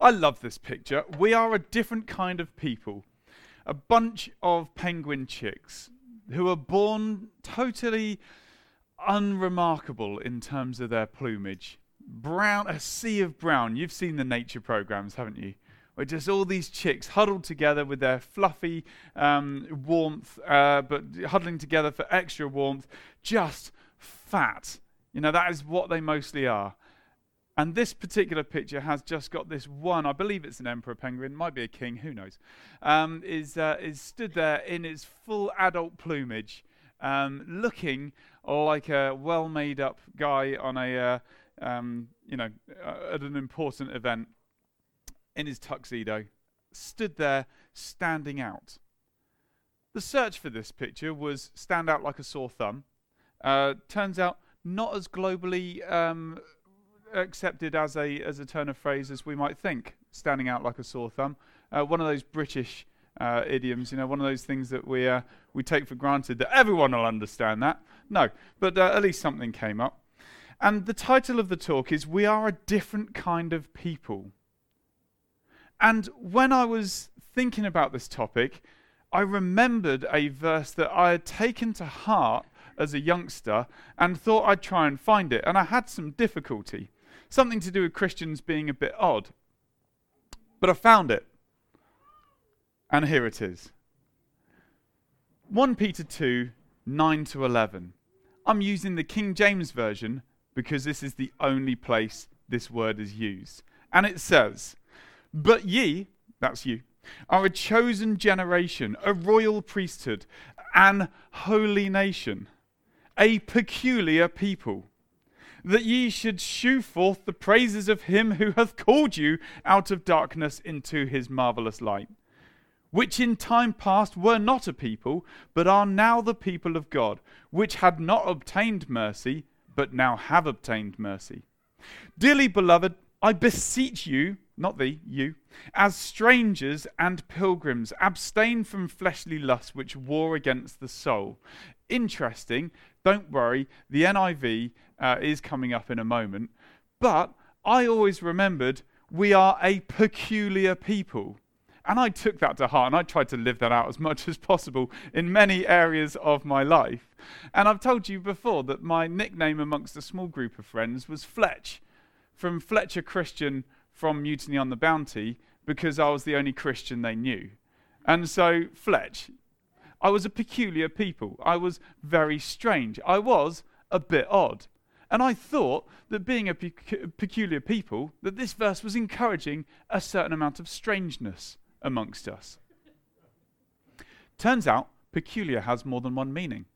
I love this picture. We are a different kind of people. A bunch of penguin chicks who are born totally unremarkable in terms of their plumage. Brown, a sea of brown. You've seen the nature programs, haven't you? Where just all these chicks huddled together with their fluffy um, warmth, uh, but huddling together for extra warmth, just fat. You know, that is what they mostly are. And this particular picture has just got this one, I believe it's an emperor penguin, might be a king, who knows, um, is, uh, is stood there in its full adult plumage, um, looking like a well made up guy on a, uh, um, you know, uh, at an important event in his tuxedo, stood there standing out. The search for this picture was stand out like a sore thumb. Uh, turns out not as globally um, accepted as a as a turn of phrase as we might think. Standing out like a sore thumb, uh, one of those British uh, idioms, you know, one of those things that we uh, we take for granted that everyone will understand that. No, but uh, at least something came up. And the title of the talk is "We Are a Different Kind of People." And when I was thinking about this topic, I remembered a verse that I had taken to heart as a youngster and thought I'd try and find it. And I had some difficulty. Something to do with Christians being a bit odd. But I found it. And here it is 1 Peter 2 9 to 11. I'm using the King James Version because this is the only place this word is used. And it says, But ye, that's you, are a chosen generation, a royal priesthood, an holy nation, a peculiar people that ye should shew forth the praises of him who hath called you out of darkness into his marvellous light, which in time past were not a people, but are now the people of God, which had not obtained mercy, but now have obtained mercy. Dearly beloved, I beseech you, not thee, you, as strangers and pilgrims, abstain from fleshly lusts which war against the soul. Interesting, don't worry, the NIV uh, is coming up in a moment. But I always remembered we are a peculiar people. And I took that to heart and I tried to live that out as much as possible in many areas of my life. And I've told you before that my nickname amongst a small group of friends was Fletch, from Fletcher Christian from Mutiny on the Bounty, because I was the only Christian they knew. And so, Fletch, I was a peculiar people. I was very strange. I was a bit odd. And I thought that being a pe- peculiar people, that this verse was encouraging a certain amount of strangeness amongst us. Turns out, peculiar has more than one meaning.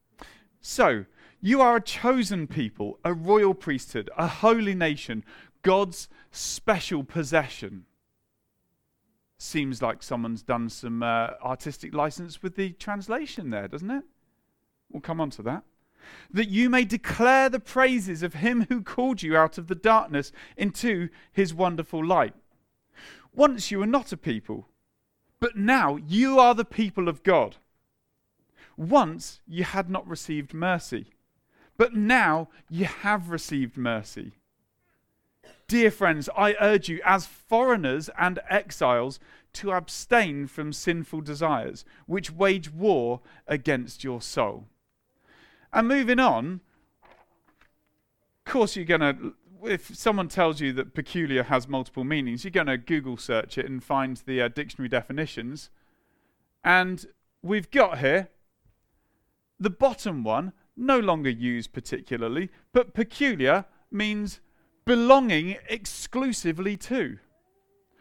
So, you are a chosen people, a royal priesthood, a holy nation, God's special possession. Seems like someone's done some uh, artistic license with the translation there, doesn't it? We'll come on to that that you may declare the praises of him who called you out of the darkness into his wonderful light. Once you were not a people, but now you are the people of God. Once you had not received mercy, but now you have received mercy. Dear friends, I urge you, as foreigners and exiles, to abstain from sinful desires, which wage war against your soul. And moving on, of course, you're going to, if someone tells you that peculiar has multiple meanings, you're going to Google search it and find the uh, dictionary definitions. And we've got here the bottom one, no longer used particularly, but peculiar means belonging exclusively to.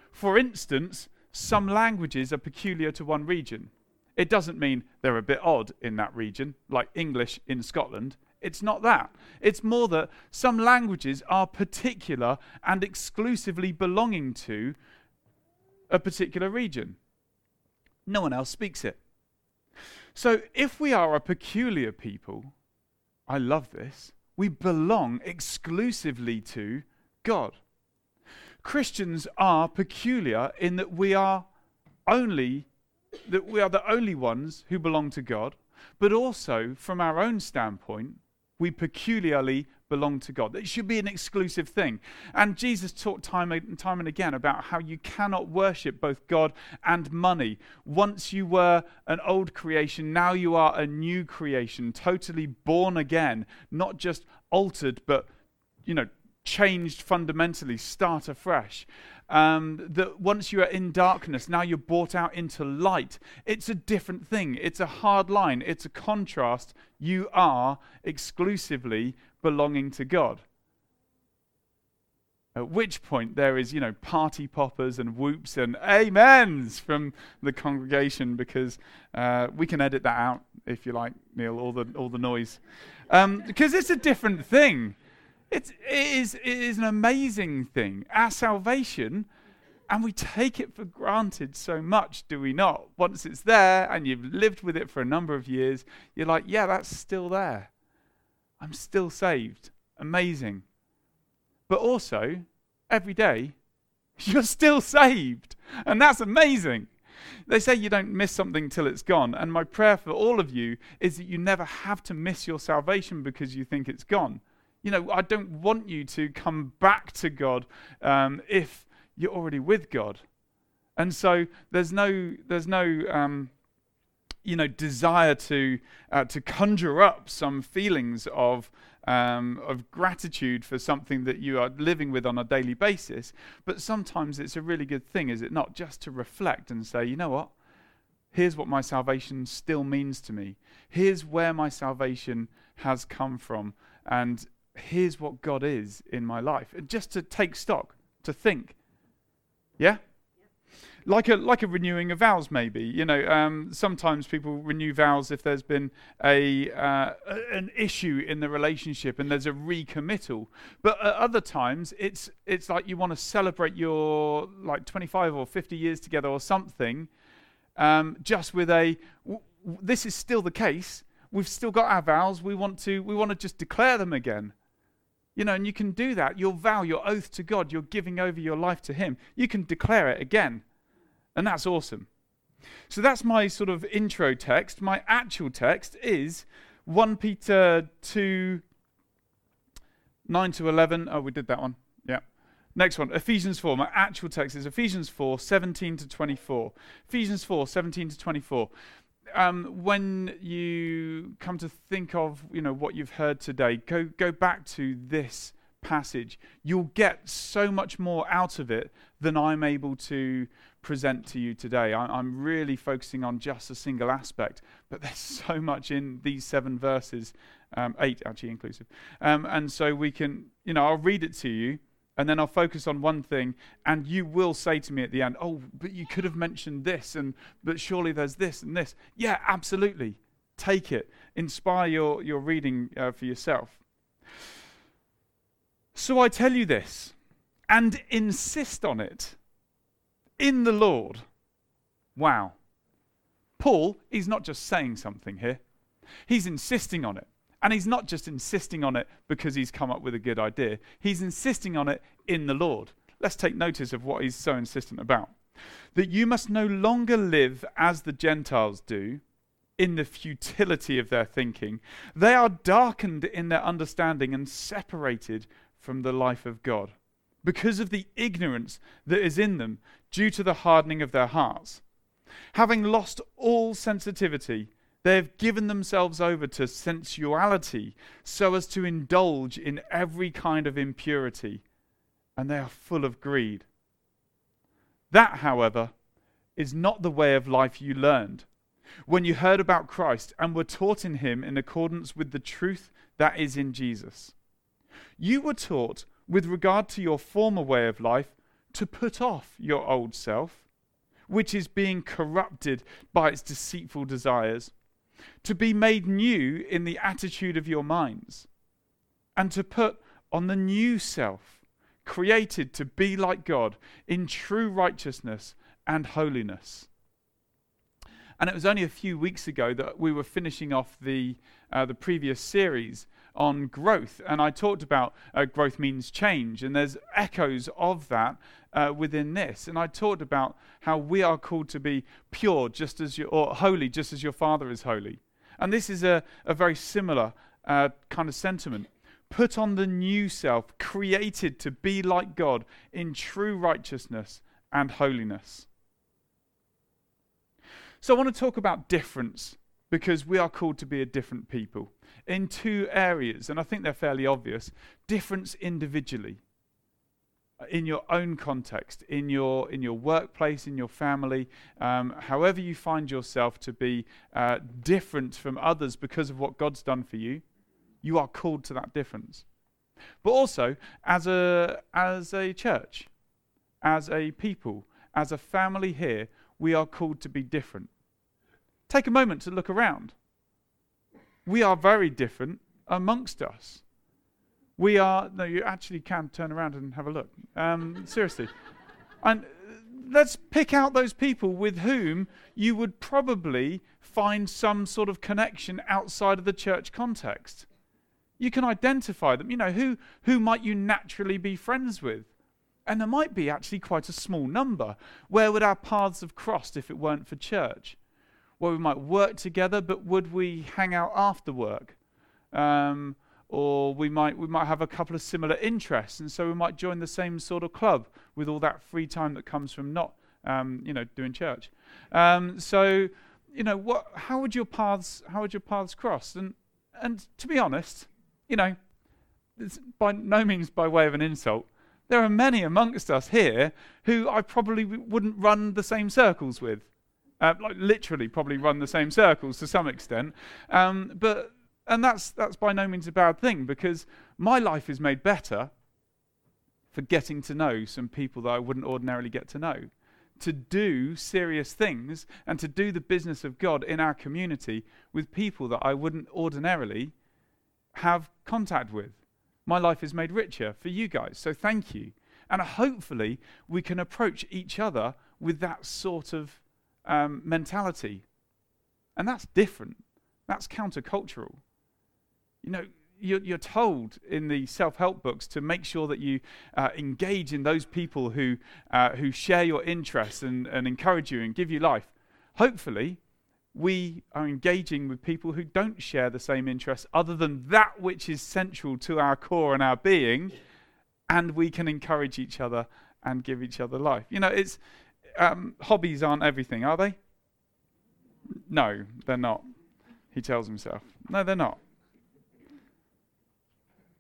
For instance, some languages are peculiar to one region. It doesn't mean they're a bit odd in that region, like English in Scotland. It's not that. It's more that some languages are particular and exclusively belonging to a particular region. No one else speaks it. So if we are a peculiar people, I love this, we belong exclusively to God. Christians are peculiar in that we are only that we are the only ones who belong to God, but also from our own standpoint, we peculiarly belong to God. It should be an exclusive thing. And Jesus taught time and time and again about how you cannot worship both God and money. Once you were an old creation, now you are a new creation, totally born again, not just altered, but you know, changed fundamentally, start afresh. Um, that once you are in darkness, now you're brought out into light. It's a different thing. It's a hard line. It's a contrast. You are exclusively belonging to God. At which point there is, you know, party poppers and whoops and amens from the congregation because uh, we can edit that out if you like, Neil, all the all the noise, um, because it's a different thing. It's, it, is, it is an amazing thing. Our salvation, and we take it for granted so much, do we not? Once it's there and you've lived with it for a number of years, you're like, yeah, that's still there. I'm still saved. Amazing. But also, every day, you're still saved. And that's amazing. They say you don't miss something till it's gone. And my prayer for all of you is that you never have to miss your salvation because you think it's gone. You know, I don't want you to come back to God um, if you're already with God. And so there's no, there's no, um, you know, desire to uh, to conjure up some feelings of um, of gratitude for something that you are living with on a daily basis. But sometimes it's a really good thing, is it not, just to reflect and say, you know what? Here's what my salvation still means to me. Here's where my salvation has come from. And here's what God is in my life. And just to take stock, to think. Yeah? Like a, like a renewing of vows, maybe. You know, um, sometimes people renew vows if there's been a, uh, an issue in the relationship and there's a recommittal. But at other times, it's, it's like you want to celebrate your like 25 or 50 years together or something, um, just with a, w- w- this is still the case. We've still got our vows. We want to, we want to just declare them again. You know, and you can do that. Your vow, your oath to God, you're giving over your life to Him. You can declare it again. And that's awesome. So that's my sort of intro text. My actual text is 1 Peter 2 9 to 11. Oh, we did that one. Yeah. Next one, Ephesians 4. My actual text is Ephesians 4 17 to 24. Ephesians 4 17 to 24 um, when you come to think of you know what you've heard today, go go back to this passage. You'll get so much more out of it than I'm able to present to you today. I, am really focusing on just a single aspect, but there's so much in these seven verses, um, eight actually inclusive, um, and so we can you know I'll read it to you and then I'll focus on one thing, and you will say to me at the end, Oh, but you could have mentioned this, and but surely there's this and this. Yeah, absolutely. Take it. Inspire your, your reading uh, for yourself. So I tell you this, and insist on it in the Lord. Wow. Paul, he's not just saying something here, he's insisting on it. And he's not just insisting on it because he's come up with a good idea, he's insisting on it in the Lord. Let's take notice of what he's so insistent about. That you must no longer live as the Gentiles do in the futility of their thinking. They are darkened in their understanding and separated from the life of God because of the ignorance that is in them due to the hardening of their hearts. Having lost all sensitivity, they have given themselves over to sensuality so as to indulge in every kind of impurity, and they are full of greed. That, however, is not the way of life you learned when you heard about Christ and were taught in him in accordance with the truth that is in Jesus. You were taught, with regard to your former way of life, to put off your old self, which is being corrupted by its deceitful desires to be made new in the attitude of your minds, and to put on the new self, created to be like God in true righteousness and holiness. And it was only a few weeks ago that we were finishing off the, uh, the previous series on growth. And I talked about uh, growth means change, and there's echoes of that uh, within this. And I talked about how we are called to be pure, just as you, or holy, just as your Father is holy. And this is a, a very similar uh, kind of sentiment. Put on the new self, created to be like God in true righteousness and holiness. So, I want to talk about difference because we are called to be a different people in two areas, and I think they're fairly obvious difference individually in your own context, in your in your workplace, in your family, um, however you find yourself to be uh, different from others because of what God's done for you, you are called to that difference. But also as a as a church, as a people, as a family here, we are called to be different. Take a moment to look around. We are very different amongst us. We are, no, you actually can turn around and have a look. Um, seriously. And let's pick out those people with whom you would probably find some sort of connection outside of the church context. You can identify them. You know, who, who might you naturally be friends with? And there might be actually quite a small number. Where would our paths have crossed if it weren't for church? Well, we might work together, but would we hang out after work? Um, or we might we might have a couple of similar interests, and so we might join the same sort of club with all that free time that comes from not um, you know doing church. Um, so you know what? How would your paths how would your paths cross? And and to be honest, you know, it's by no means by way of an insult. There are many amongst us here who I probably wouldn't run the same circles with. Uh, like literally, probably run the same circles to some extent. Um, but and that's, that's by no means a bad thing because my life is made better for getting to know some people that I wouldn't ordinarily get to know. To do serious things and to do the business of God in our community with people that I wouldn't ordinarily have contact with. My life is made richer for you guys, so thank you. And hopefully, we can approach each other with that sort of um, mentality. And that's different. That's countercultural you know, you're, you're, told in the self-help books to make sure that you uh, engage in those people who uh, who share your interests and, and encourage you and give you life. Hopefully, we are engaging with people who don't share the same interests, other than that which is central to our core and our being, and we can encourage each other and give each other life. You know, it's um, hobbies aren't everything, are they? No, they're not. He tells himself. No, they're not.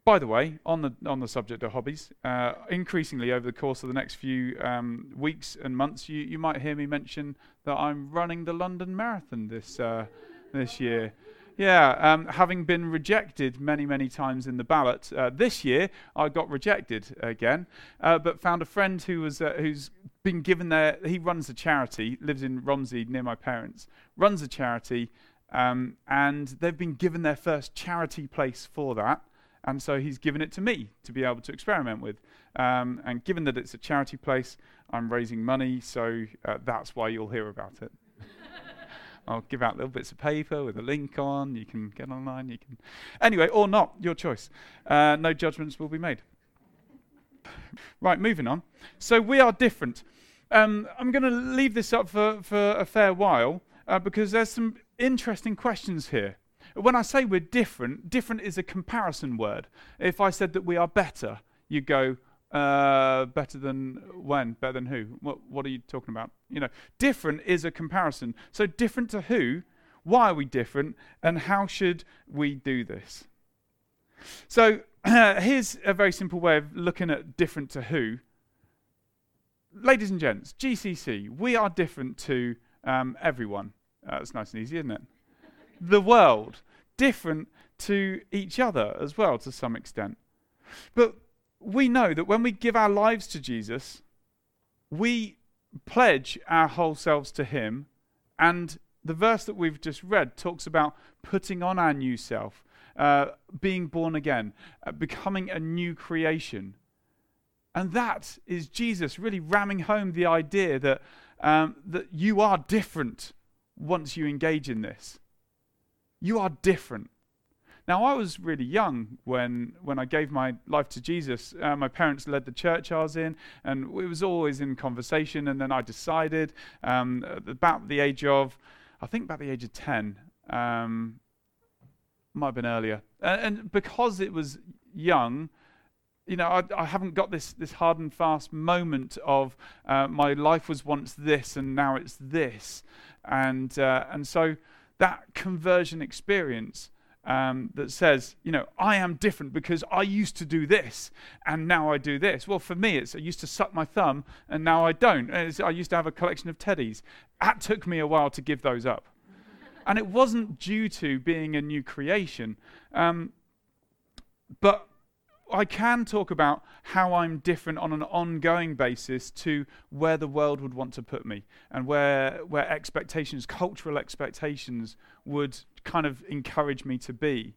By the way, on the on the subject of hobbies, uh, increasingly over the course of the next few um, weeks and months, you, you might hear me mention that I'm running the London Marathon this uh, this year. Yeah, um, having been rejected many, many times in the ballot, uh, this year I got rejected again, uh, but found a friend who was uh, who's been given their. He runs a charity, lives in Romsey near my parents, runs a charity, um, and they've been given their first charity place for that. And so he's given it to me to be able to experiment with. Um, and given that it's a charity place, I'm raising money, so uh, that's why you'll hear about it. I'll give out little bits of paper with a link on. You can get online. You can, anyway, or not, your choice. Uh, no judgments will be made. Right, moving on. So we are different. Um, I'm going to leave this up for, for a fair while uh, because there's some interesting questions here. When I say we're different, different is a comparison word. If I said that we are better, you go, uh, better than when? Better than who? What, what are you talking about? You know, different is a comparison. So, different to who? Why are we different? And how should we do this? So, uh, here's a very simple way of looking at different to who. Ladies and gents, GCC, we are different to um, everyone. Uh, that's nice and easy, isn't it? the world different to each other as well, to some extent. But we know that when we give our lives to Jesus, we pledge our whole selves to Him. And the verse that we've just read talks about putting on our new self, uh, being born again, uh, becoming a new creation. And that is Jesus really ramming home the idea that, um, that you are different once you engage in this. You are different. Now, I was really young when, when I gave my life to Jesus. Uh, my parents led the church I was in, and it was always in conversation. And then I decided, um, about the age of, I think about the age of 10, um, might have been earlier. And, and because it was young, you know, I, I, haven't got this, this hard and fast moment of uh, my life was once this and now it's this. And, uh, and so that conversion experience um, that says, you know, I am different because I used to do this and now I do this. Well, for me, it's I used to suck my thumb and now I don't. I used to have a collection of teddies. That took me a while to give those up. and it wasn't due to being a new creation. Um, but I can talk about how I'm different on an ongoing basis to where the world would want to put me and where, where expectations, cultural expectations, would kind of encourage me to be.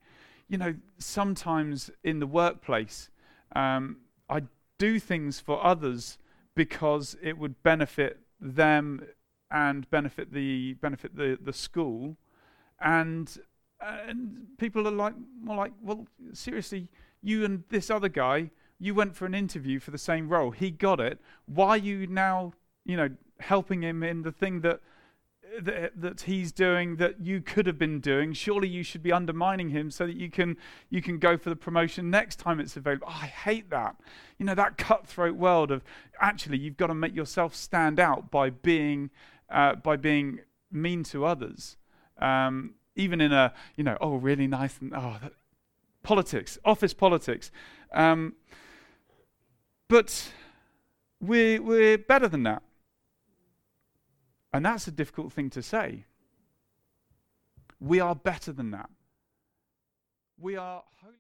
You know, sometimes in the workplace, um, I do things for others because it would benefit them and benefit the benefit the, the school and and people are like more like well seriously you and this other guy, you went for an interview for the same role. He got it. Why are you now, you know, helping him in the thing that that, that he's doing that you could have been doing? Surely you should be undermining him so that you can you can go for the promotion next time it's available. Oh, I hate that. You know that cutthroat world of actually you've got to make yourself stand out by being uh, by being mean to others. Um, even in a you know oh really nice and oh that, politics, office politics. Um, but we're, we're better than that. And that's a difficult thing to say. We are better than that. We are holy.